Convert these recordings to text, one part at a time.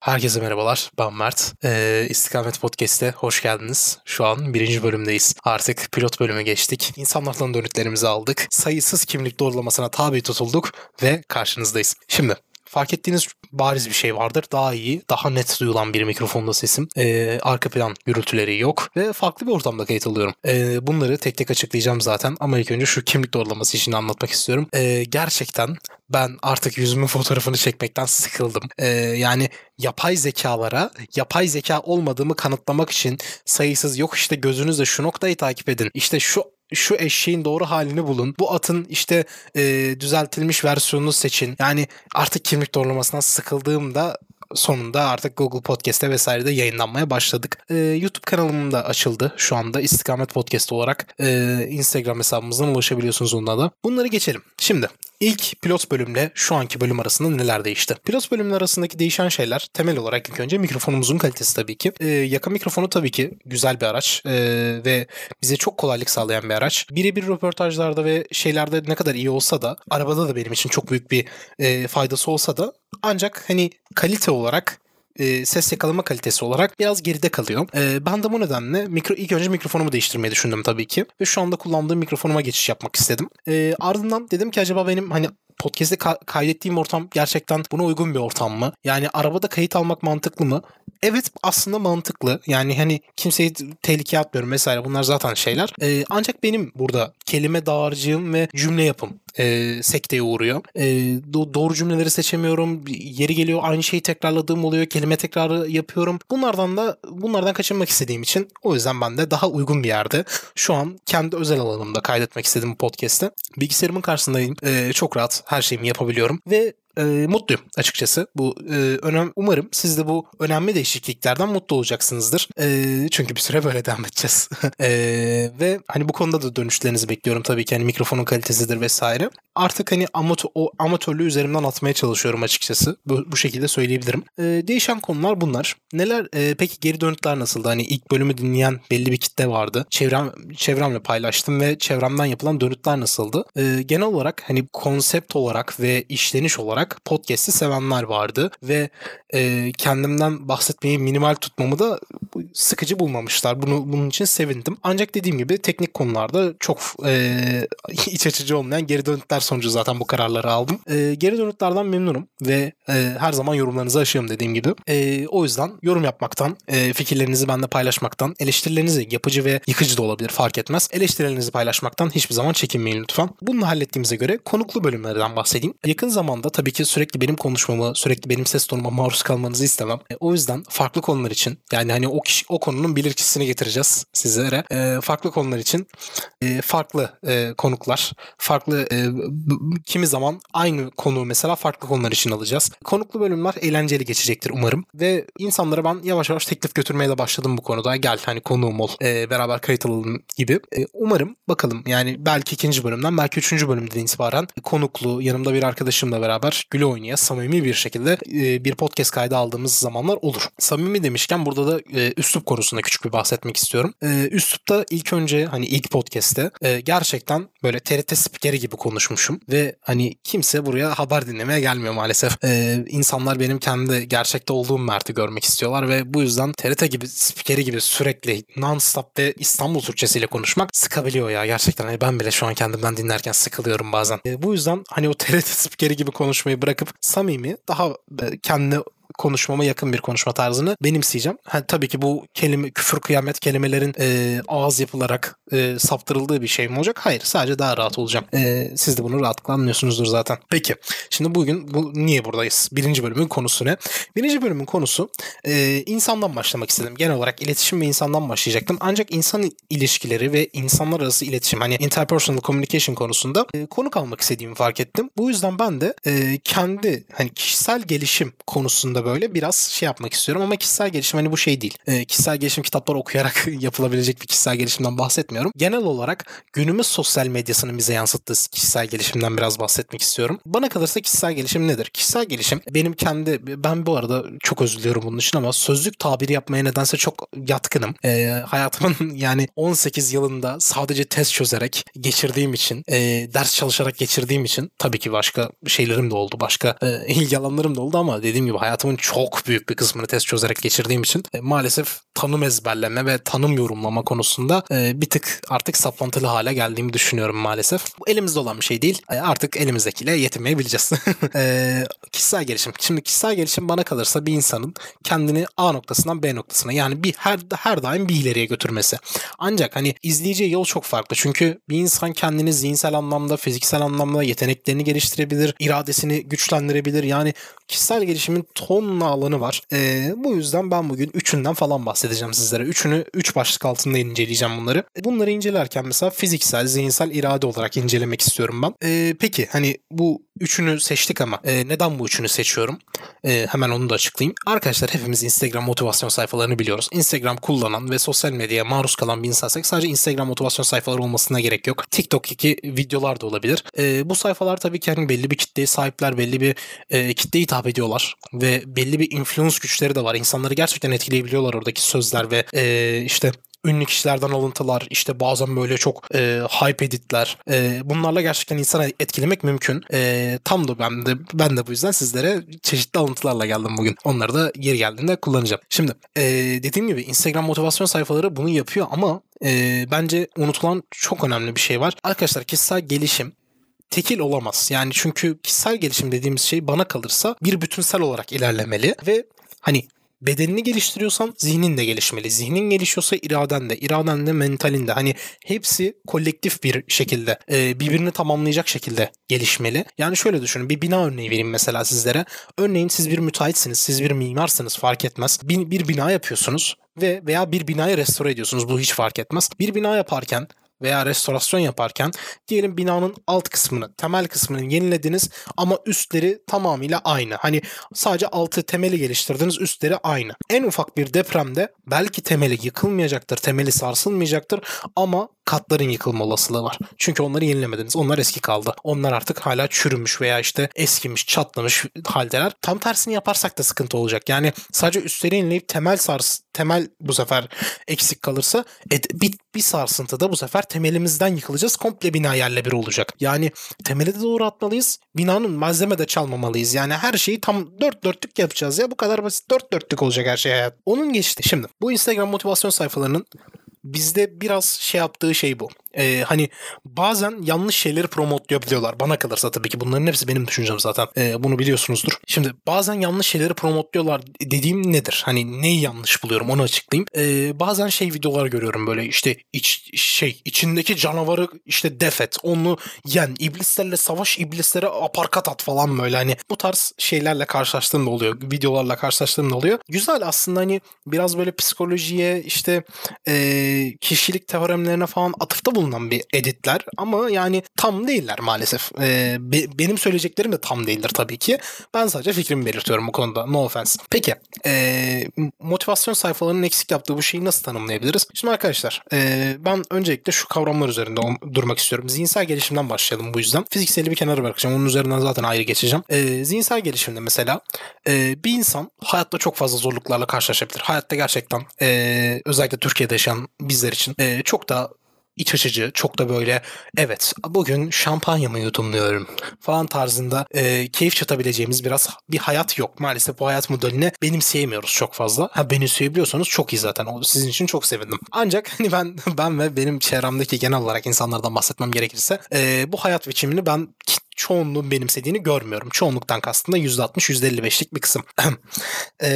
Herkese merhabalar, ben Mert. Ee, İstikamet Podcast'e hoş geldiniz. Şu an birinci bölümdeyiz. Artık pilot bölümü geçtik. İnsanlardan dönütlerimizi aldık. Sayısız kimlik doğrulamasına tabi tutulduk ve karşınızdayız. Şimdi fark ettiğiniz bariz bir şey vardır. Daha iyi, daha net duyulan bir mikrofonda sesim. Ee, arka plan gürültüleri yok ve farklı bir ortamda kayıt alıyorum. Ee, bunları tek tek açıklayacağım zaten ama ilk önce şu kimlik doğrulaması işini anlatmak istiyorum. Ee, gerçekten ben artık yüzümün fotoğrafını çekmekten sıkıldım. Ee, yani yapay zekalara yapay zeka olmadığımı kanıtlamak için sayısız yok işte gözünüzle şu noktayı takip edin. İşte şu şu eşeğin doğru halini bulun. Bu atın işte e, düzeltilmiş versiyonunu seçin. Yani artık kimlik doğrulamasından sıkıldığımda sonunda artık Google Podcast'te vesairede yayınlanmaya başladık. Ee, YouTube kanalım da açıldı şu anda İstikamet Podcast olarak. Ee, Instagram hesabımızdan ulaşabiliyorsunuz onunla da. Bunları geçelim. Şimdi ilk pilot bölümle şu anki bölüm arasında neler değişti? Pilot bölümler arasındaki değişen şeyler temel olarak ilk önce mikrofonumuzun kalitesi tabii ki. Ee, yaka mikrofonu tabii ki güzel bir araç ee, ve bize çok kolaylık sağlayan bir araç. Birebir röportajlarda ve şeylerde ne kadar iyi olsa da arabada da benim için çok büyük bir e, faydası olsa da ancak hani kalite olarak e, ses yakalama kalitesi olarak biraz geride kalıyor. E, ben de bu nedenle mikro, ilk önce mikrofonumu değiştirmeyi düşündüm tabii ki. Ve şu anda kullandığım mikrofonuma geçiş yapmak istedim. E, ardından dedim ki acaba benim hani podcast'te ka- kaydettiğim ortam gerçekten buna uygun bir ortam mı? Yani arabada kayıt almak mantıklı mı? Evet aslında mantıklı. Yani hani kimseyi tehlikeye atmıyorum vesaire bunlar zaten şeyler. Ee, ancak benim burada kelime dağarcığım ve cümle yapım e, sekteye uğruyor. E, do- doğru cümleleri seçemiyorum. Yeri geliyor aynı şeyi tekrarladığım oluyor. Kelime tekrarı yapıyorum. Bunlardan da bunlardan kaçınmak istediğim için o yüzden ben de daha uygun bir yerde şu an kendi özel alanımda kaydetmek istedim bu podcast'te. Bilgisayarımın karşısındayım. E, çok rahat her şeyimi yapabiliyorum ve e, mutluyum açıkçası. Bu e, önem umarım siz de bu önemli değişikliklerden mutlu olacaksınızdır. E, çünkü bir süre böyle devam edeceğiz. e, ve hani bu konuda da dönüşlerinizi bekliyorum tabii ki hani mikrofonun kalitesidir vesaire. Artık hani amatör, o amatörlüğü üzerimden atmaya çalışıyorum açıkçası. Bu, bu şekilde söyleyebilirim. E, değişen konular bunlar. Neler e, peki geri dönütler nasıldı? Hani ilk bölümü dinleyen belli bir kitle vardı. Çevrem çevremle paylaştım ve çevremden yapılan dönütler nasıldı? E, genel olarak hani konsept olarak ve işleniş olarak podcast'i sevenler vardı ve e, kendimden bahsetmeyi minimal tutmamı da sıkıcı bulmamışlar. Bunu bunun için sevindim. Ancak dediğim gibi teknik konularda çok e, iç açıcı olmayan geri dönütler sonucu zaten bu kararları aldım. E, geri dönütlerden memnunum ve e, her zaman yorumlarınızı aşıyorum dediğim gibi. E, o yüzden yorum yapmaktan, e, fikirlerinizi benimle paylaşmaktan, eleştirilerinizi yapıcı ve yıkıcı da olabilir fark etmez. Eleştirilerinizi paylaşmaktan hiçbir zaman çekinmeyin lütfen. Bunu hallettiğimize göre konuklu bölümlerden bahsedeyim. Yakın zamanda tabii ki sürekli benim konuşmamı, sürekli benim ses tonuma maruz kalmanızı istemem. E, o yüzden farklı konular için yani hani o kişi o konunun bilir kişisini getireceğiz sizlere. E, farklı konular için e, farklı e, konuklar, farklı e, kimi zaman aynı konu mesela farklı konular için alacağız. Konuklu bölümler eğlenceli geçecektir umarım ve insanlara ben yavaş yavaş teklif götürmeye de başladım bu konuda. Gel hani konuğum ol, e, beraber kayıt alalım gibi. E, umarım bakalım yani belki ikinci bölümden belki üçüncü bölümden itibaren konuklu yanımda bir arkadaşımla beraber güle oynaya samimi bir şekilde e, bir podcast kaydı aldığımız zamanlar olur. Samimi demişken burada da e, üslup konusunda küçük bir bahsetmek istiyorum. E, üslupta ilk önce hani ilk podcast'te e, gerçekten böyle TRT spikeri gibi konuşmuşum ve hani kimse buraya haber dinlemeye gelmiyor maalesef. E, insanlar benim kendi gerçekte olduğum Mert'i görmek istiyorlar ve bu yüzden TRT gibi spikeri gibi sürekli non-stop ve İstanbul Türkçesiyle konuşmak sıkabiliyor ya gerçekten. Hani ben bile şu an kendimden dinlerken sıkılıyorum bazen. E, bu yüzden hani o TRT spikeri gibi konuşmayı bırakıp samimi daha e, kendi konuşmama yakın bir konuşma tarzını benimseyeceğim. Ha, tabii ki bu kelime küfür kıyamet kelimelerin e, ağız yapılarak e, saptırıldığı bir şey mi olacak? Hayır. Sadece daha rahat olacağım. E, siz de bunu rahatlıkla anlıyorsunuzdur zaten. Peki. Şimdi bugün bu niye buradayız? Birinci bölümün konusu ne? Birinci bölümün konusu e, insandan başlamak istedim. Genel olarak iletişim ve insandan başlayacaktım. Ancak insan ilişkileri ve insanlar arası iletişim hani interpersonal communication konusunda e, konuk almak istediğimi fark ettim. Bu yüzden ben de e, kendi hani kişisel gelişim konusunda böyle biraz şey yapmak istiyorum ama kişisel gelişim hani bu şey değil. E, kişisel gelişim kitapları okuyarak yapılabilecek bir kişisel gelişimden bahsetmiyorum. Genel olarak günümüz sosyal medyasının bize yansıttığı kişisel gelişimden biraz bahsetmek istiyorum. Bana kalırsa kişisel gelişim nedir? Kişisel gelişim benim kendi ben bu arada çok özür bunun için ama sözlük tabiri yapmaya nedense çok yatkınım. E, hayatımın yani 18 yılında sadece test çözerek geçirdiğim için, e, ders çalışarak geçirdiğim için tabii ki başka şeylerim de oldu. Başka e, ilgi da oldu ama dediğim gibi hayatımın çok büyük bir kısmını test çözerek geçirdiğim için e, maalesef tanım ezberleme ve tanım yorumlama konusunda e, bir tık artık saplantılı hale geldiğimi düşünüyorum maalesef. Bu elimizde olan bir şey değil. E, artık elimizdekiyle yetinmeyi bileceğiz. e, kişisel gelişim. Şimdi kişisel gelişim bana kalırsa bir insanın kendini A noktasından B noktasına yani bir her her daim bir ileriye götürmesi. Ancak hani izleyeceği yol çok farklı. Çünkü bir insan kendini zihinsel anlamda, fiziksel anlamda yeteneklerini geliştirebilir, iradesini güçlendirebilir. Yani kişisel gelişimin tonla alanı var. Ee, bu yüzden ben bugün üçünden falan bahsedeceğim sizlere. Üçünü, üç başlık altında inceleyeceğim bunları. Bunları incelerken mesela fiziksel, zihinsel irade olarak incelemek istiyorum ben. Ee, peki hani bu üçünü seçtik ama e, neden bu üçünü seçiyorum? E, hemen onu da açıklayayım. Arkadaşlar hepimiz Instagram motivasyon sayfalarını biliyoruz. Instagram kullanan ve sosyal medyaya maruz kalan bir insansak sadece Instagram motivasyon sayfaları olmasına gerek yok. TikTok'taki videolar da olabilir. E, bu sayfalar tabii ki hani belli bir kitleye sahipler, belli bir e, kitleye hitap ediyorlar ve belli bir influence güçleri de var. İnsanları gerçekten etkileyebiliyorlar oradaki sözler ve e, işte ünlü kişilerden alıntılar, işte bazen böyle çok e, hype editler. E, bunlarla gerçekten insanı etkilemek mümkün. E, tam da ben de ben de bu yüzden sizlere çeşitli alıntılarla geldim bugün. Onları da yeri geldiğinde kullanacağım. Şimdi e, dediğim gibi Instagram motivasyon sayfaları bunu yapıyor ama e, bence unutulan çok önemli bir şey var. Arkadaşlar kişisel gelişim tekil olamaz. Yani çünkü kişisel gelişim dediğimiz şey bana kalırsa bir bütünsel olarak ilerlemeli ve hani bedenini geliştiriyorsan zihnin de gelişmeli. Zihnin gelişiyorsa iraden de, iraden de mentalin de. Hani hepsi kolektif bir şekilde e, birbirini tamamlayacak şekilde gelişmeli. Yani şöyle düşünün bir bina örneği vereyim mesela sizlere. Örneğin siz bir müteahhitsiniz, siz bir mimarsınız fark etmez. Bir, bir bina yapıyorsunuz ve veya bir binayı restore ediyorsunuz bu hiç fark etmez. Bir bina yaparken veya restorasyon yaparken diyelim binanın alt kısmını, temel kısmını yenilediniz ama üstleri tamamıyla aynı. Hani sadece altı temeli geliştirdiniz, üstleri aynı. En ufak bir depremde belki temeli yıkılmayacaktır, temeli sarsılmayacaktır ama katların yıkılma olasılığı var. Çünkü onları yenilemediniz. Onlar eski kaldı. Onlar artık hala çürümüş veya işte eskimiş, çatlamış haldeler. Tam tersini yaparsak da sıkıntı olacak. Yani sadece üstleri yenileyip temel sars temel bu sefer eksik kalırsa e, bir, bir sarsıntıda bu sefer temelimizden yıkılacağız. Komple bina yerle bir olacak. Yani temeli de doğru atmalıyız. Binanın malzeme de çalmamalıyız. Yani her şeyi tam dört dörtlük yapacağız ya. Bu kadar basit dört dörtlük olacak her şey hayat. Onun geçti. Şimdi bu Instagram motivasyon sayfalarının bizde biraz şey yaptığı şey bu. Ee, hani bazen yanlış şeyleri promotlayabiliyorlar. Bana kalırsa tabii ki bunların hepsi benim düşüncem zaten. Ee, bunu biliyorsunuzdur. Şimdi bazen yanlış şeyleri promotluyorlar dediğim nedir? Hani neyi yanlış buluyorum onu açıklayayım. Ee, bazen şey videolar görüyorum böyle işte iç şey içindeki canavarı işte defet onu yen iblislerle savaş iblislere aparkat at falan böyle hani bu tarz şeylerle karşılaştığım da oluyor. Videolarla karşılaştığım da oluyor. Güzel aslında hani biraz böyle psikolojiye işte e, kişilik teoremlerine falan atıfta bulunan bir editler ama yani tam değiller maalesef. Ee, be, benim söyleyeceklerim de tam değildir tabii ki. Ben sadece fikrimi belirtiyorum bu konuda. No offense. Peki e, motivasyon sayfalarının eksik yaptığı bu şeyi nasıl tanımlayabiliriz? Şimdi arkadaşlar e, ben öncelikle şu kavramlar üzerinde durmak istiyorum. Zihinsel gelişimden başlayalım bu yüzden. Fizikseli bir kenara bırakacağım. Onun üzerinden zaten ayrı geçeceğim. E, zihinsel gelişimde mesela e, bir insan hayatta çok fazla zorluklarla karşılaşabilir. Hayatta gerçekten e, özellikle Türkiye'de yaşayan bizler için e, çok da iç açıcı, çok da böyle evet bugün şampanyamı yudumluyorum falan tarzında e, keyif çatabileceğimiz biraz bir hayat yok. Maalesef bu hayat modelini benimseyemiyoruz çok fazla. Ha benimseyebiliyorsanız çok iyi zaten. O sizin için çok sevindim. Ancak hani ben ben ve benim çevremdeki genel olarak insanlardan bahsetmem gerekirse e, bu hayat biçimini ben çoğunluğun benimsediğini görmüyorum. Çoğunluktan kastım da %60 %55'lik bir kısım. e,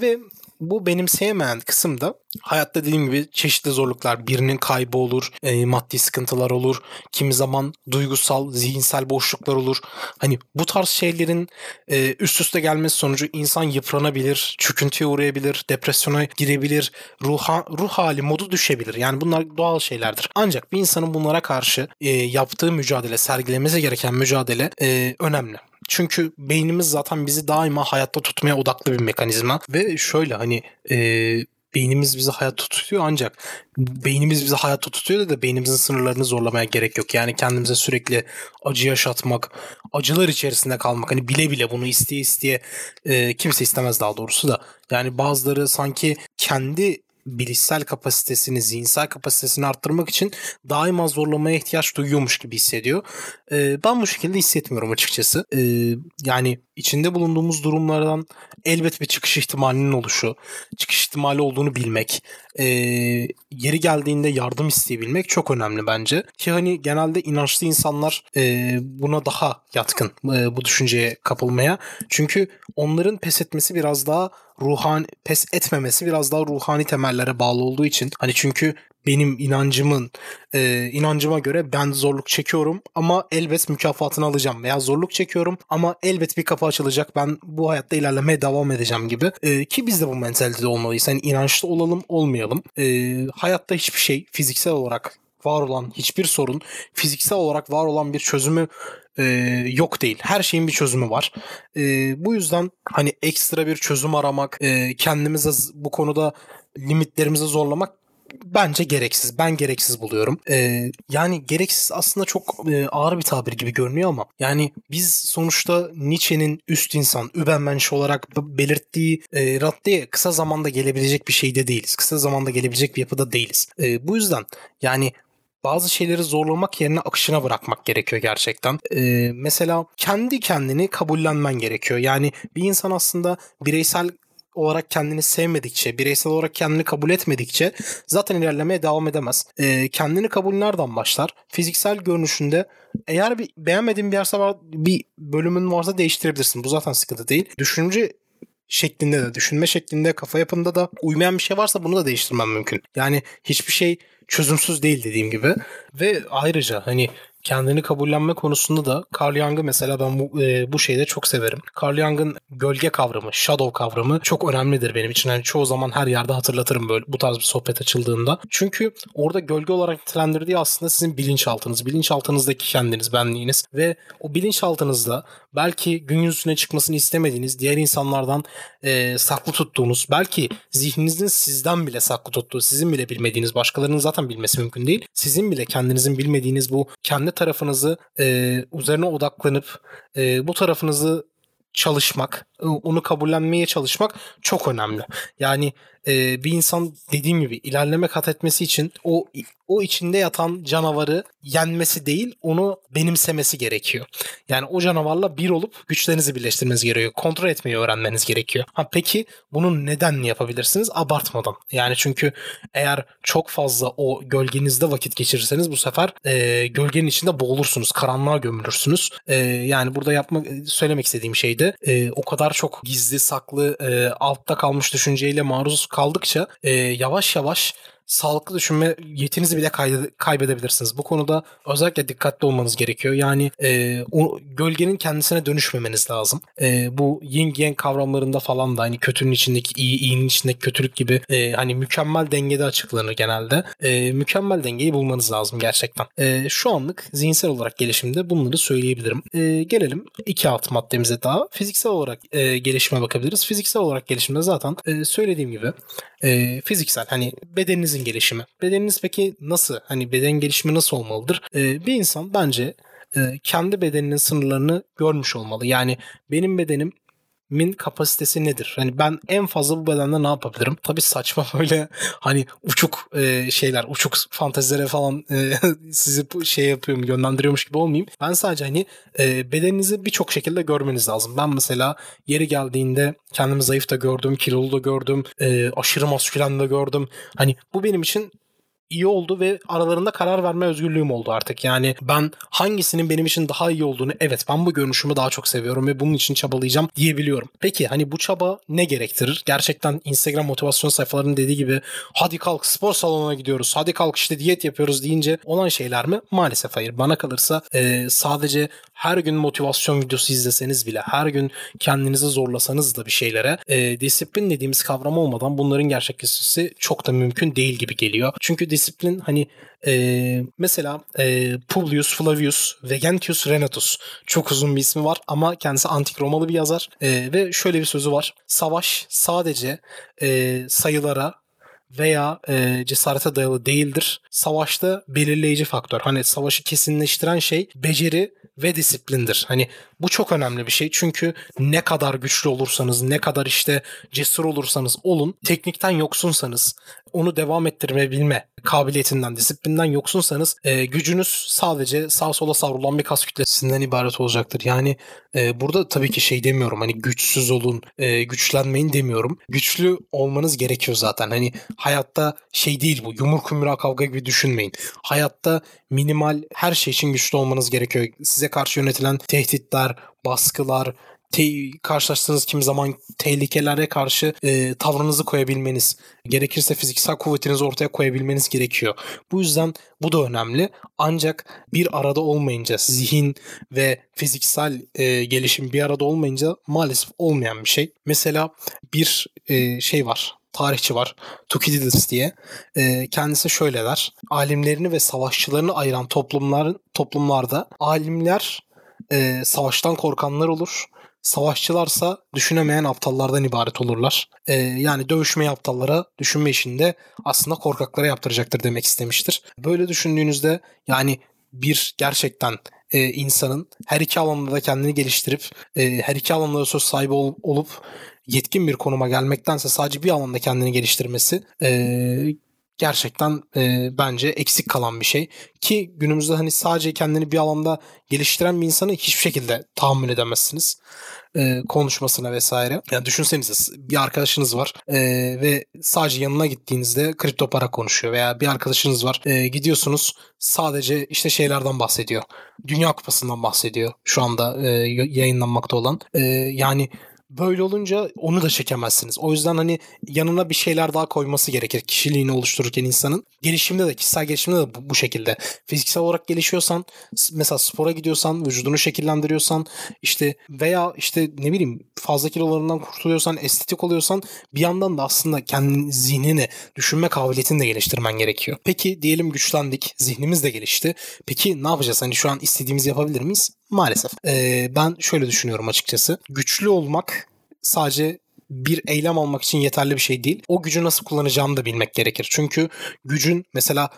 ve bu benimseyemeyen kısımda hayatta dediğim gibi çeşitli zorluklar birinin kaybı olur, e, maddi sıkıntılar olur, kimi zaman duygusal, zihinsel boşluklar olur. Hani bu tarz şeylerin e, üst üste gelmesi sonucu insan yıpranabilir, çöküntüye uğrayabilir, depresyona girebilir, ruha, ruh hali modu düşebilir. Yani bunlar doğal şeylerdir. Ancak bir insanın bunlara karşı e, yaptığı mücadele, sergilemesi gereken mücadele e, önemli. Çünkü beynimiz zaten bizi daima hayatta tutmaya odaklı bir mekanizma ve şöyle hani e, beynimiz bizi hayatta tutuyor ancak beynimiz bizi hayatta tutuyor da beynimizin sınırlarını zorlamaya gerek yok. Yani kendimize sürekli acı yaşatmak, acılar içerisinde kalmak hani bile bile bunu isteye isteye e, kimse istemez daha doğrusu da. Yani bazıları sanki kendi bilişsel kapasitesini, zihinsel kapasitesini arttırmak için daima zorlamaya ihtiyaç duyuyormuş gibi hissediyor. E, ben bu şekilde hissetmiyorum açıkçası. E, yani içinde bulunduğumuz durumlardan elbet bir çıkış ihtimalinin oluşu, çıkış ihtimali olduğunu bilmek, e, yeri geldiğinde yardım isteyebilmek çok önemli bence. Ki hani genelde inançlı insanlar e, buna daha yatkın e, bu düşünceye kapılmaya. Çünkü onların pes etmesi biraz daha ruhani pes etmemesi biraz daha ruhani temellere bağlı olduğu için hani çünkü benim inancımın e, inancıma göre ben zorluk çekiyorum ama elbet mükafatını alacağım veya zorluk çekiyorum ama elbet bir kapı açılacak ben bu hayatta ilerlemeye devam edeceğim gibi e, ki biz de bu mentalitede olmalıyız. Yani inançlı olalım olmayalım. E, hayatta hiçbir şey fiziksel olarak var olan hiçbir sorun fiziksel olarak var olan bir çözümü e, yok değil. Her şeyin bir çözümü var. E, bu yüzden hani ekstra bir çözüm aramak, e, kendimize bu konuda limitlerimizi zorlamak bence gereksiz. Ben gereksiz buluyorum. Ee, yani gereksiz aslında çok e, ağır bir tabir gibi görünüyor ama yani biz sonuçta Nietzsche'nin üst insan, Übermensch olarak belirttiği e, raddeye kısa zamanda gelebilecek bir şeyde değiliz. Kısa zamanda gelebilecek bir yapıda değiliz. E, bu yüzden yani bazı şeyleri zorlamak yerine akışına bırakmak gerekiyor gerçekten. Ee, mesela kendi kendini kabullenmen gerekiyor. Yani bir insan aslında bireysel olarak kendini sevmedikçe, bireysel olarak kendini kabul etmedikçe zaten ilerlemeye devam edemez. E, kendini kabul nereden başlar? Fiziksel görünüşünde eğer bir beğenmediğin bir yerse var, bir bölümün varsa değiştirebilirsin. Bu zaten sıkıntı değil. Düşünce şeklinde de, düşünme şeklinde, kafa yapında da uymayan bir şey varsa bunu da değiştirmem mümkün. Yani hiçbir şey çözümsüz değil dediğim gibi. Ve ayrıca hani kendini kabullenme konusunda da Carl Jung'ı mesela ben bu, e, bu şeyde çok severim. Carl Jung'ın gölge kavramı, shadow kavramı çok önemlidir benim için. Yani çoğu zaman her yerde hatırlatırım böyle bu tarz bir sohbet açıldığında. Çünkü orada gölge olarak nitelendirdiği aslında sizin bilinçaltınız. Bilinçaltınızdaki kendiniz, benliğiniz ve o bilinçaltınızda belki gün yüzüne çıkmasını istemediğiniz, diğer insanlardan e, saklı tuttuğunuz, belki zihninizin sizden bile saklı tuttuğu, sizin bile bilmediğiniz, başkalarının zaten bilmesi mümkün değil. Sizin bile kendinizin bilmediğiniz bu kendi tarafınızı e, üzerine odaklanıp e, bu tarafınızı çalışmak, onu kabullenmeye çalışmak çok önemli. Yani e, bir insan dediğim gibi ilerleme kat etmesi için o o içinde yatan canavarı yenmesi değil onu benimsemesi gerekiyor. Yani o canavarla bir olup güçlerinizi birleştirmeniz gerekiyor. Kontrol etmeyi öğrenmeniz gerekiyor. Ha peki bunu neden yapabilirsiniz? Abartmadan. Yani çünkü eğer çok fazla o gölgenizde vakit geçirirseniz bu sefer e, gölgenin içinde boğulursunuz. Karanlığa gömülürsünüz. E, yani burada yapmak söylemek istediğim şey de e, o kadar çok gizli saklı e, altta kalmış düşünceyle maruz kaldıkça e, yavaş yavaş sağlıklı düşünme yetinizi bile kaybedebilirsiniz. Bu konuda özellikle dikkatli olmanız gerekiyor. Yani e, o gölgenin kendisine dönüşmemeniz lazım. E, bu yin yang kavramlarında falan da hani kötünün içindeki iyi, iyinin içindeki kötülük gibi e, hani mükemmel dengede açıklanır genelde. E, mükemmel dengeyi bulmanız lazım gerçekten. E, şu anlık zihinsel olarak gelişimde bunları söyleyebilirim. E, gelelim iki alt maddemize daha. Fiziksel olarak e, gelişime bakabiliriz. Fiziksel olarak gelişimde zaten e, söylediğim gibi e, fiziksel hani bedeninizin gelişimi. Bedeniniz peki nasıl? Hani beden gelişimi nasıl olmalıdır? E, bir insan bence e, kendi bedeninin sınırlarını görmüş olmalı. Yani benim bedenim min kapasitesi nedir? Hani ben en fazla bu bedende ne yapabilirim? Tabii saçma böyle hani uçuk e, şeyler, uçuk fantezilere falan e, sizi şey yapıyorum, yönlendiriyormuş gibi olmayayım. Ben sadece hani e, bedeninizi birçok şekilde görmeniz lazım. Ben mesela yeri geldiğinde kendimi zayıf da gördüm, kilolu da gördüm, e, aşırı maskülen de gördüm. Hani bu benim için iyi oldu ve aralarında karar verme özgürlüğüm oldu artık. Yani ben hangisinin benim için daha iyi olduğunu evet ben bu görünüşümü daha çok seviyorum ve bunun için çabalayacağım diyebiliyorum. Peki hani bu çaba ne gerektirir? Gerçekten Instagram motivasyon sayfalarının dediği gibi hadi kalk spor salonuna gidiyoruz. Hadi kalk işte diyet yapıyoruz deyince olan şeyler mi? Maalesef hayır. Bana kalırsa e, sadece her gün motivasyon videosu izleseniz bile her gün kendinizi zorlasanız da bir şeylere e, disiplin dediğimiz kavram olmadan bunların gerçekleşmesi çok da mümkün değil gibi geliyor. Çünkü disiplin hani e, mesela e, Publius Flavius Vegentius Renatus çok uzun bir ismi var ama kendisi antik Romalı bir yazar e, ve şöyle bir sözü var. Savaş sadece e, sayılara veya e, cesarete dayalı değildir. Savaşta belirleyici faktör. Hani savaşı kesinleştiren şey beceri ve disiplindir. Hani bu çok önemli bir şey. Çünkü ne kadar güçlü olursanız, ne kadar işte cesur olursanız olun, teknikten yoksunsanız, onu devam ettirebilme kabiliyetinden, disiplinden yoksunsanız e, gücünüz sadece sağ sola savrulan bir kas kütlesinden ibaret olacaktır. Yani E, burada tabii ki şey demiyorum hani güçsüz olun, e, güçlenmeyin demiyorum. Güçlü olmanız gerekiyor zaten. Hani hayatta şey değil bu yumruk yumruğa kavga gibi düşünmeyin. Hayatta minimal her şey için güçlü olmanız gerekiyor. Size karşı yönetilen tehditler, baskılar, te- karşılaştığınız kimi zaman tehlikelere karşı e, tavrınızı koyabilmeniz, gerekirse fiziksel kuvvetinizi ortaya koyabilmeniz gerekiyor. Bu yüzden bu da önemli. Ancak bir arada olmayınca zihin ve fiziksel e, gelişim bir arada olmayınca maalesef olmayan bir şey. Mesela bir e, şey var tarihçi var. Thukydides diye. E, kendisi şöyle der. Alimlerini ve savaşçılarını ayıran toplumların toplumlarda alimler e, savaştan korkanlar olur. Savaşçılarsa düşünemeyen aptallardan ibaret olurlar. Ee, yani dövüşmeyi aptallara, düşünme işinde aslında korkaklara yaptıracaktır demek istemiştir. Böyle düşündüğünüzde yani bir gerçekten e, insanın her iki alanda da kendini geliştirip e, her iki alanda da söz sahibi ol, olup yetkin bir konuma gelmektense sadece bir alanda kendini geliştirmesi e, gerçekten e, bence eksik kalan bir şey. Ki günümüzde hani sadece kendini bir alanda geliştiren bir insanı hiçbir şekilde tahammül edemezsiniz. E, konuşmasına vesaire. Yani düşünsenize bir arkadaşınız var e, ve sadece yanına gittiğinizde kripto para konuşuyor veya bir arkadaşınız var e, gidiyorsunuz sadece işte şeylerden bahsediyor. Dünya Kupası'ndan bahsediyor şu anda e, yayınlanmakta olan. E, yani Böyle olunca onu da çekemezsiniz. O yüzden hani yanına bir şeyler daha koyması gerekir kişiliğini oluştururken insanın. Gelişimde de kişisel gelişimde de bu, bu şekilde. Fiziksel olarak gelişiyorsan mesela spora gidiyorsan vücudunu şekillendiriyorsan işte veya işte ne bileyim fazla kilolarından kurtuluyorsan estetik oluyorsan bir yandan da aslında kendi zihnini düşünme kabiliyetini de geliştirmen gerekiyor. Peki diyelim güçlendik zihnimiz de gelişti. Peki ne yapacağız? Hani şu an istediğimizi yapabilir miyiz? Maalesef. Ee, ben şöyle düşünüyorum açıkçası. Güçlü olmak sadece bir eylem almak için yeterli bir şey değil. O gücü nasıl kullanacağını da bilmek gerekir. Çünkü gücün mesela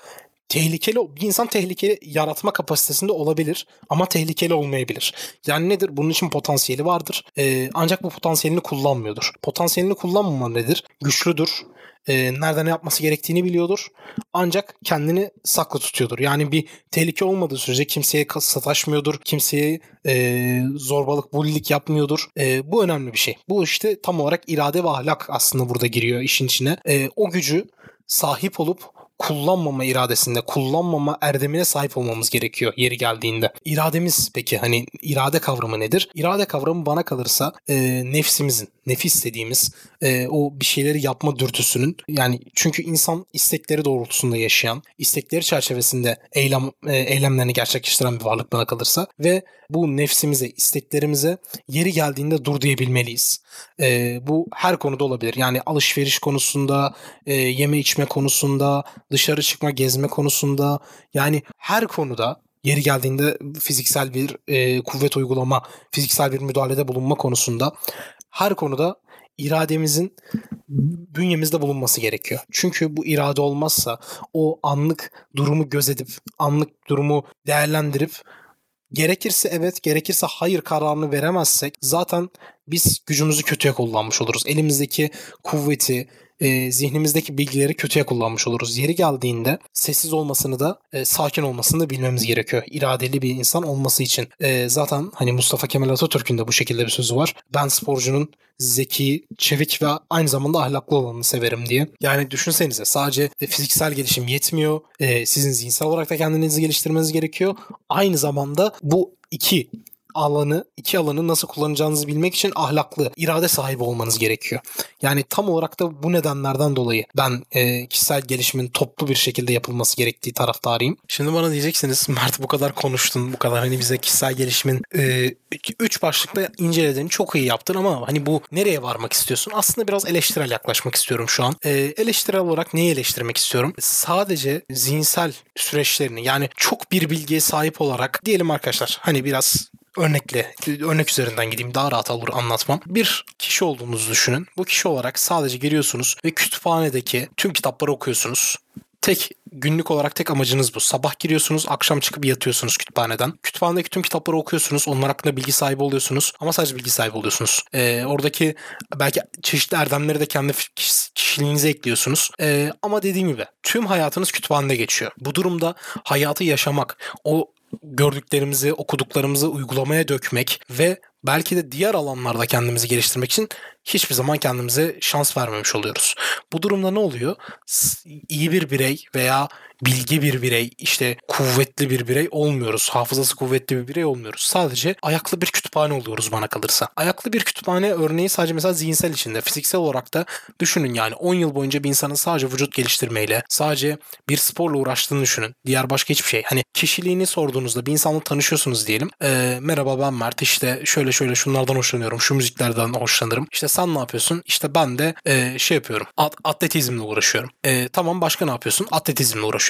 tehlikeli bir insan tehlikeli yaratma kapasitesinde olabilir ama tehlikeli olmayabilir. Yani nedir? Bunun için potansiyeli vardır. Ee, ancak bu potansiyelini kullanmıyordur. Potansiyelini kullanmama nedir? Güçlüdür e, nerede ne yapması gerektiğini biliyordur. Ancak kendini saklı tutuyordur. Yani bir tehlike olmadığı sürece kimseye sataşmıyordur. Kimseye e, zorbalık, bullilik yapmıyordur. E, bu önemli bir şey. Bu işte tam olarak irade ve ahlak aslında burada giriyor işin içine. E, o gücü sahip olup kullanmama iradesinde, kullanmama erdemine sahip olmamız gerekiyor yeri geldiğinde. İrademiz peki hani irade kavramı nedir? İrade kavramı bana kalırsa e, nefsimizin, nefis dediğimiz e, o bir şeyleri yapma dürtüsünün yani çünkü insan istekleri doğrultusunda yaşayan, istekleri çerçevesinde eylem e, eylemlerini gerçekleştiren bir varlık bana kalırsa ve bu nefsimize, isteklerimize yeri geldiğinde dur diyebilmeliyiz. E, bu her konuda olabilir. Yani alışveriş konusunda, e, yeme içme konusunda, dışarı çıkma, gezme konusunda yani her konuda yeri geldiğinde fiziksel bir e, kuvvet uygulama, fiziksel bir müdahalede bulunma konusunda her konuda irademizin bünyemizde bulunması gerekiyor. Çünkü bu irade olmazsa o anlık durumu gözetip, anlık durumu değerlendirip gerekirse evet, gerekirse hayır kararını veremezsek zaten biz gücümüzü kötüye kullanmış oluruz. Elimizdeki kuvveti, e, zihnimizdeki bilgileri kötüye kullanmış oluruz. Yeri geldiğinde sessiz olmasını da e, sakin olmasını da bilmemiz gerekiyor. İradeli bir insan olması için. E, zaten hani Mustafa Kemal Atatürk'ün de bu şekilde bir sözü var. Ben sporcunun zeki, çevik ve aynı zamanda ahlaklı olanını severim diye. Yani düşünsenize sadece fiziksel gelişim yetmiyor. E, sizin zihinsel olarak da kendinizi geliştirmeniz gerekiyor. Aynı zamanda bu iki alanı, iki alanı nasıl kullanacağınızı bilmek için ahlaklı, irade sahibi olmanız gerekiyor. Yani tam olarak da bu nedenlerden dolayı ben e, kişisel gelişimin toplu bir şekilde yapılması gerektiği taraftarıyım. Şimdi bana diyeceksiniz Mert bu kadar konuştun, bu kadar hani bize kişisel gelişimin e, üç başlıkta incelediğini çok iyi yaptın ama hani bu nereye varmak istiyorsun? Aslında biraz eleştirel yaklaşmak istiyorum şu an. E, eleştirel olarak neyi eleştirmek istiyorum? Sadece zihinsel süreçlerini yani çok bir bilgiye sahip olarak diyelim arkadaşlar hani biraz örnekle, örnek üzerinden gideyim daha rahat olur anlatmam. Bir kişi olduğunuzu düşünün. Bu kişi olarak sadece giriyorsunuz ve kütüphanedeki tüm kitapları okuyorsunuz. Tek günlük olarak tek amacınız bu. Sabah giriyorsunuz, akşam çıkıp yatıyorsunuz kütüphaneden. Kütüphanedeki tüm kitapları okuyorsunuz. Onlar hakkında bilgi sahibi oluyorsunuz. Ama sadece bilgi sahibi oluyorsunuz. Ee, oradaki belki çeşitli erdemleri de kendi kişiliğinize ekliyorsunuz. Ee, ama dediğim gibi tüm hayatınız kütüphanede geçiyor. Bu durumda hayatı yaşamak, o gördüklerimizi, okuduklarımızı uygulamaya dökmek ve belki de diğer alanlarda kendimizi geliştirmek için hiçbir zaman kendimize şans vermemiş oluyoruz. Bu durumda ne oluyor? İyi bir birey veya bilgi bir birey, işte kuvvetli bir birey olmuyoruz. Hafızası kuvvetli bir birey olmuyoruz. Sadece ayaklı bir kütüphane oluyoruz bana kalırsa. Ayaklı bir kütüphane örneği sadece mesela zihinsel içinde. Fiziksel olarak da düşünün yani 10 yıl boyunca bir insanın sadece vücut geliştirmeyle, sadece bir sporla uğraştığını düşünün. Diğer başka hiçbir şey. Hani kişiliğini sorduğunuzda bir insanla tanışıyorsunuz diyelim. Ee, merhaba ben Mert işte şöyle şöyle şunlardan hoşlanıyorum. Şu müziklerden hoşlanırım. İşte sen ne yapıyorsun? İşte ben de e, şey yapıyorum. At- atletizmle uğraşıyorum. E, tamam başka ne yapıyorsun? Atletizmle uğraşıyorum.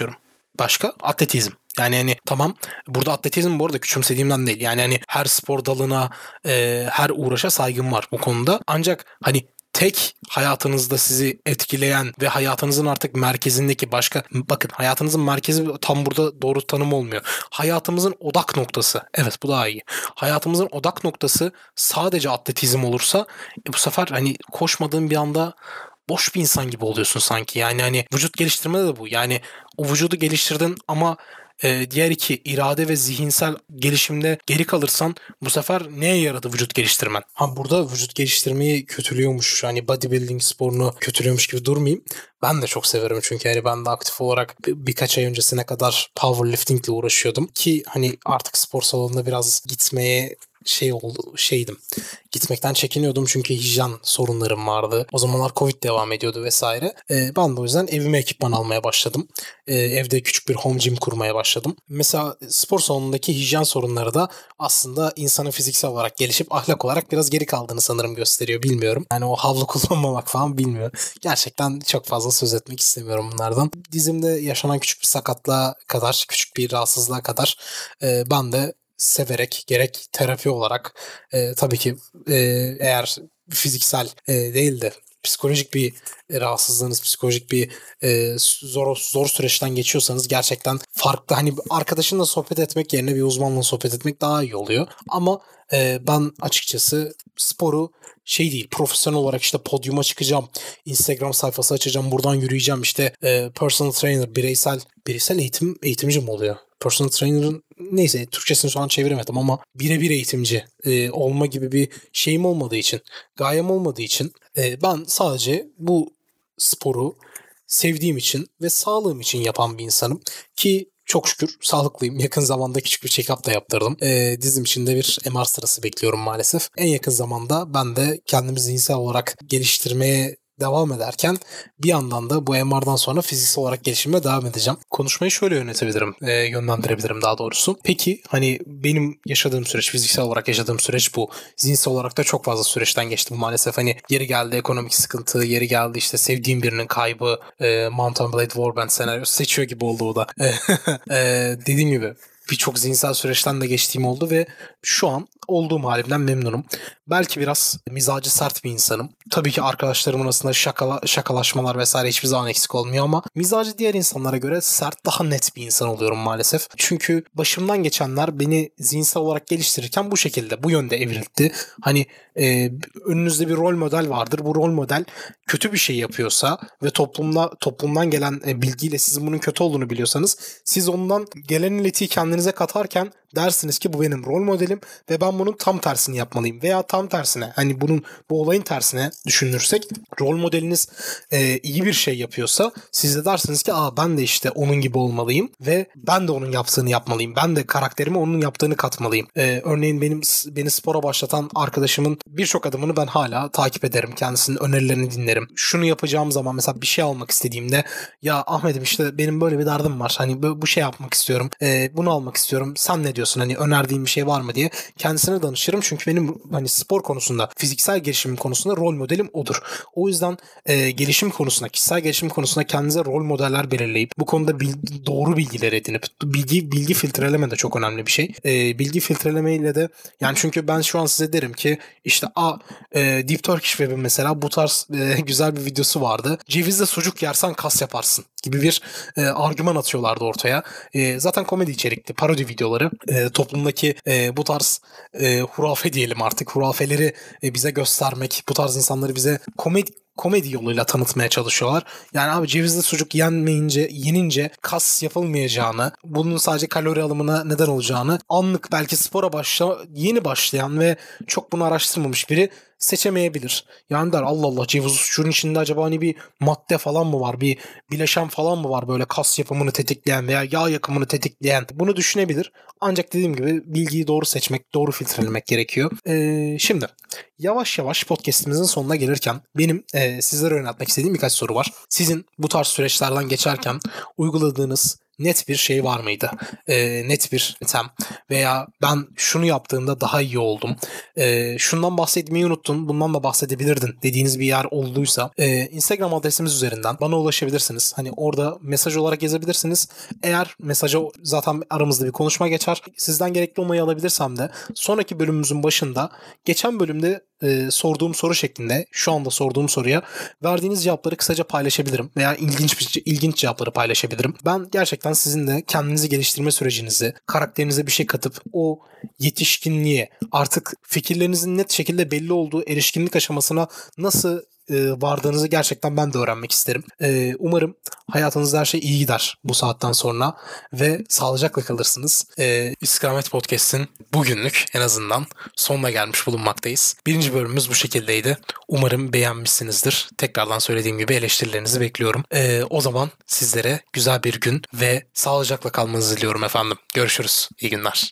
Başka? Atletizm. Yani hani tamam burada atletizm bu arada küçümsediğimden değil. Yani hani her spor dalına, e, her uğraşa saygım var bu konuda. Ancak hani tek hayatınızda sizi etkileyen ve hayatınızın artık merkezindeki başka bakın hayatınızın merkezi tam burada doğru tanım olmuyor. Hayatımızın odak noktası. Evet bu daha iyi. Hayatımızın odak noktası sadece atletizm olursa e, bu sefer hani koşmadığın bir anda boş bir insan gibi oluyorsun sanki. Yani hani vücut geliştirmede de bu. Yani o vücudu geliştirdin ama e, diğer iki irade ve zihinsel gelişimde geri kalırsan bu sefer neye yaradı vücut geliştirmen? Ha burada vücut geliştirmeyi kötülüyormuş. Hani bodybuilding sporunu kötülüyormuş gibi durmayayım. Ben de çok severim çünkü hani ben de aktif olarak birkaç ay öncesine kadar powerlifting ile uğraşıyordum ki hani artık spor salonuna biraz gitmeye şey oldu şeydim. Gitmekten çekiniyordum çünkü hijyen sorunlarım vardı. O zamanlar Covid devam ediyordu vesaire. Ee, ben de o yüzden evime ekipman almaya başladım. Ee, evde küçük bir home gym kurmaya başladım. Mesela spor salonundaki hijyen sorunları da aslında insanın fiziksel olarak gelişip ahlak olarak biraz geri kaldığını sanırım gösteriyor. Bilmiyorum. Yani o havlu kullanmamak falan bilmiyorum. Gerçekten çok fazla söz etmek istemiyorum bunlardan. Dizimde yaşanan küçük bir sakatlığa kadar, küçük bir rahatsızlığa kadar e, ben de severek gerek terapi olarak e, tabii ki e, eğer fiziksel e, değil de psikolojik bir rahatsızlığınız, psikolojik bir e, zor zor süreçten geçiyorsanız gerçekten farklı hani arkadaşınla sohbet etmek yerine bir uzmanla sohbet etmek daha iyi oluyor. Ama e, ben açıkçası sporu şey değil profesyonel olarak işte podyuma çıkacağım. Instagram sayfası açacağım. Buradan yürüyeceğim. işte e, personal trainer, bireysel bireysel eğitim eğitimci mi oluyor? Personal trainer'ın neyse Türkçesini şu an çeviremedim ama birebir eğitimci e, olma gibi bir şeyim olmadığı için, gayem olmadığı için e, ben sadece bu sporu sevdiğim için ve sağlığım için yapan bir insanım ki çok şükür sağlıklıyım. Yakın zamanda küçük bir check-up da yaptırdım. E, dizim içinde bir MR sırası bekliyorum maalesef. En yakın zamanda ben de kendimi zihinsel olarak geliştirmeye devam ederken bir yandan da bu MR'dan sonra fiziksel olarak gelişime devam edeceğim. Konuşmayı şöyle yönetebilirim, e, yönlendirebilirim daha doğrusu. Peki hani benim yaşadığım süreç, fiziksel olarak yaşadığım süreç bu. Zihinsel olarak da çok fazla süreçten geçtim maalesef. Hani yeri geldi ekonomik sıkıntı, yeri geldi işte sevdiğim birinin kaybı, e, Mountain Blade Warband senaryosu seçiyor gibi oldu o da. e, dediğim gibi birçok zihinsel süreçten de geçtiğim oldu ve şu an olduğum halimden memnunum. Belki biraz mizacı sert bir insanım. Tabii ki arkadaşlarımın arasında şakala, şakalaşmalar vesaire hiçbir zaman eksik olmuyor ama mizacı diğer insanlara göre sert daha net bir insan oluyorum maalesef. Çünkü başımdan geçenler beni zihinsel olarak geliştirirken bu şekilde bu yönde evrildi. Hani e, önünüzde bir rol model vardır. Bu rol model kötü bir şey yapıyorsa ve toplumda toplumdan gelen e, bilgiyle sizin bunun kötü olduğunu biliyorsanız siz ondan gelen iletiyi kendinize katarken dersiniz ki bu benim rol modelim ve ben bunun tam tersini yapmalıyım veya tam tersine hani bunun bu olayın tersine düşünürsek rol modeliniz e, iyi bir şey yapıyorsa siz de dersiniz ki aa ben de işte onun gibi olmalıyım ve ben de onun yaptığını yapmalıyım. Ben de karakterime onun yaptığını katmalıyım. E, örneğin benim beni spora başlatan arkadaşımın birçok adımını ben hala takip ederim. Kendisinin önerilerini dinlerim. Şunu yapacağım zaman mesela bir şey almak istediğimde ya Ahmet'im işte benim böyle bir derdim var. Hani bu şey yapmak istiyorum. E, bunu almak istiyorum. Sen ne diyorsun? Hani önerdiğin bir şey var mı diye kendisine danışırım. Çünkü benim hani spor konusunda, fiziksel gelişim konusunda rol modelim odur. O yüzden e, gelişim konusunda, kişisel gelişim konusunda kendinize rol modeller belirleyip bu konuda bilgi, doğru bilgiler edinip bilgi bilgi filtreleme de çok önemli bir şey. E, bilgi filtreleme ile de yani çünkü ben şu an size derim ki işte a e, Deep Turkish Web'in mesela bu tarz e, güzel bir videosu vardı. Cevizle sucuk yersen kas yaparsın gibi bir e, argüman atıyorlardı ortaya. E, zaten komedi içerikli, parodi videoları. E, toplumdaki e, bu tarz e, hurafe diyelim artık hurafeleri e, bize göstermek, bu tarz insanları bize komedi komedi yoluyla tanıtmaya çalışıyorlar. Yani abi cevizli sucuk yenmeyince, yenince kas yapılmayacağını, bunun sadece kalori alımına neden olacağını, anlık belki spora başla, yeni başlayan ve çok bunu araştırmamış biri seçemeyebilir. Yani der Allah Allah ceviz sucuğun içinde acaba hani bir madde falan mı var? Bir bileşen falan mı var böyle kas yapımını tetikleyen veya yağ yakımını tetikleyen? Bunu düşünebilir. Ancak dediğim gibi bilgiyi doğru seçmek, doğru filtrelemek gerekiyor. Ee, şimdi yavaş yavaş podcastimizin sonuna gelirken benim e, sizlere öğretmek istediğim birkaç soru var. Sizin bu tarz süreçlerden geçerken uyguladığınız net bir şey var mıydı? E, net bir tem veya ben şunu yaptığımda daha iyi oldum. E, şundan bahsetmeyi unuttun, bundan da bahsedebilirdin dediğiniz bir yer olduysa e, Instagram adresimiz üzerinden bana ulaşabilirsiniz. Hani orada mesaj olarak yazabilirsiniz. Eğer mesaja zaten aramızda bir konuşma geçer. Sizden gerekli olmayı alabilirsem de sonraki bölümümüzün başında geçen bölümde e, sorduğum soru şeklinde şu anda sorduğum soruya verdiğiniz cevapları kısaca paylaşabilirim veya ilginç bir, ilginç cevapları paylaşabilirim. Ben gerçekten sizin de kendinizi geliştirme sürecinizi, karakterinize bir şey katıp o yetişkinliğe artık fikirlerinizin net şekilde belli olduğu erişkinlik aşamasına nasıl e, vardığınızı gerçekten ben de öğrenmek isterim. E, umarım hayatınızda her şey iyi gider bu saatten sonra ve sağlıcakla kalırsınız. E, İstikamet Podcast'in bugünlük en azından sonuna gelmiş bulunmaktayız. Birinci bölümümüz bu şekildeydi. Umarım beğenmişsinizdir. Tekrardan söylediğim gibi eleştirilerinizi bekliyorum. O zaman sizlere güzel bir gün ve sağlıcakla kalmanızı diliyorum efendim. Görüşürüz. İyi günler.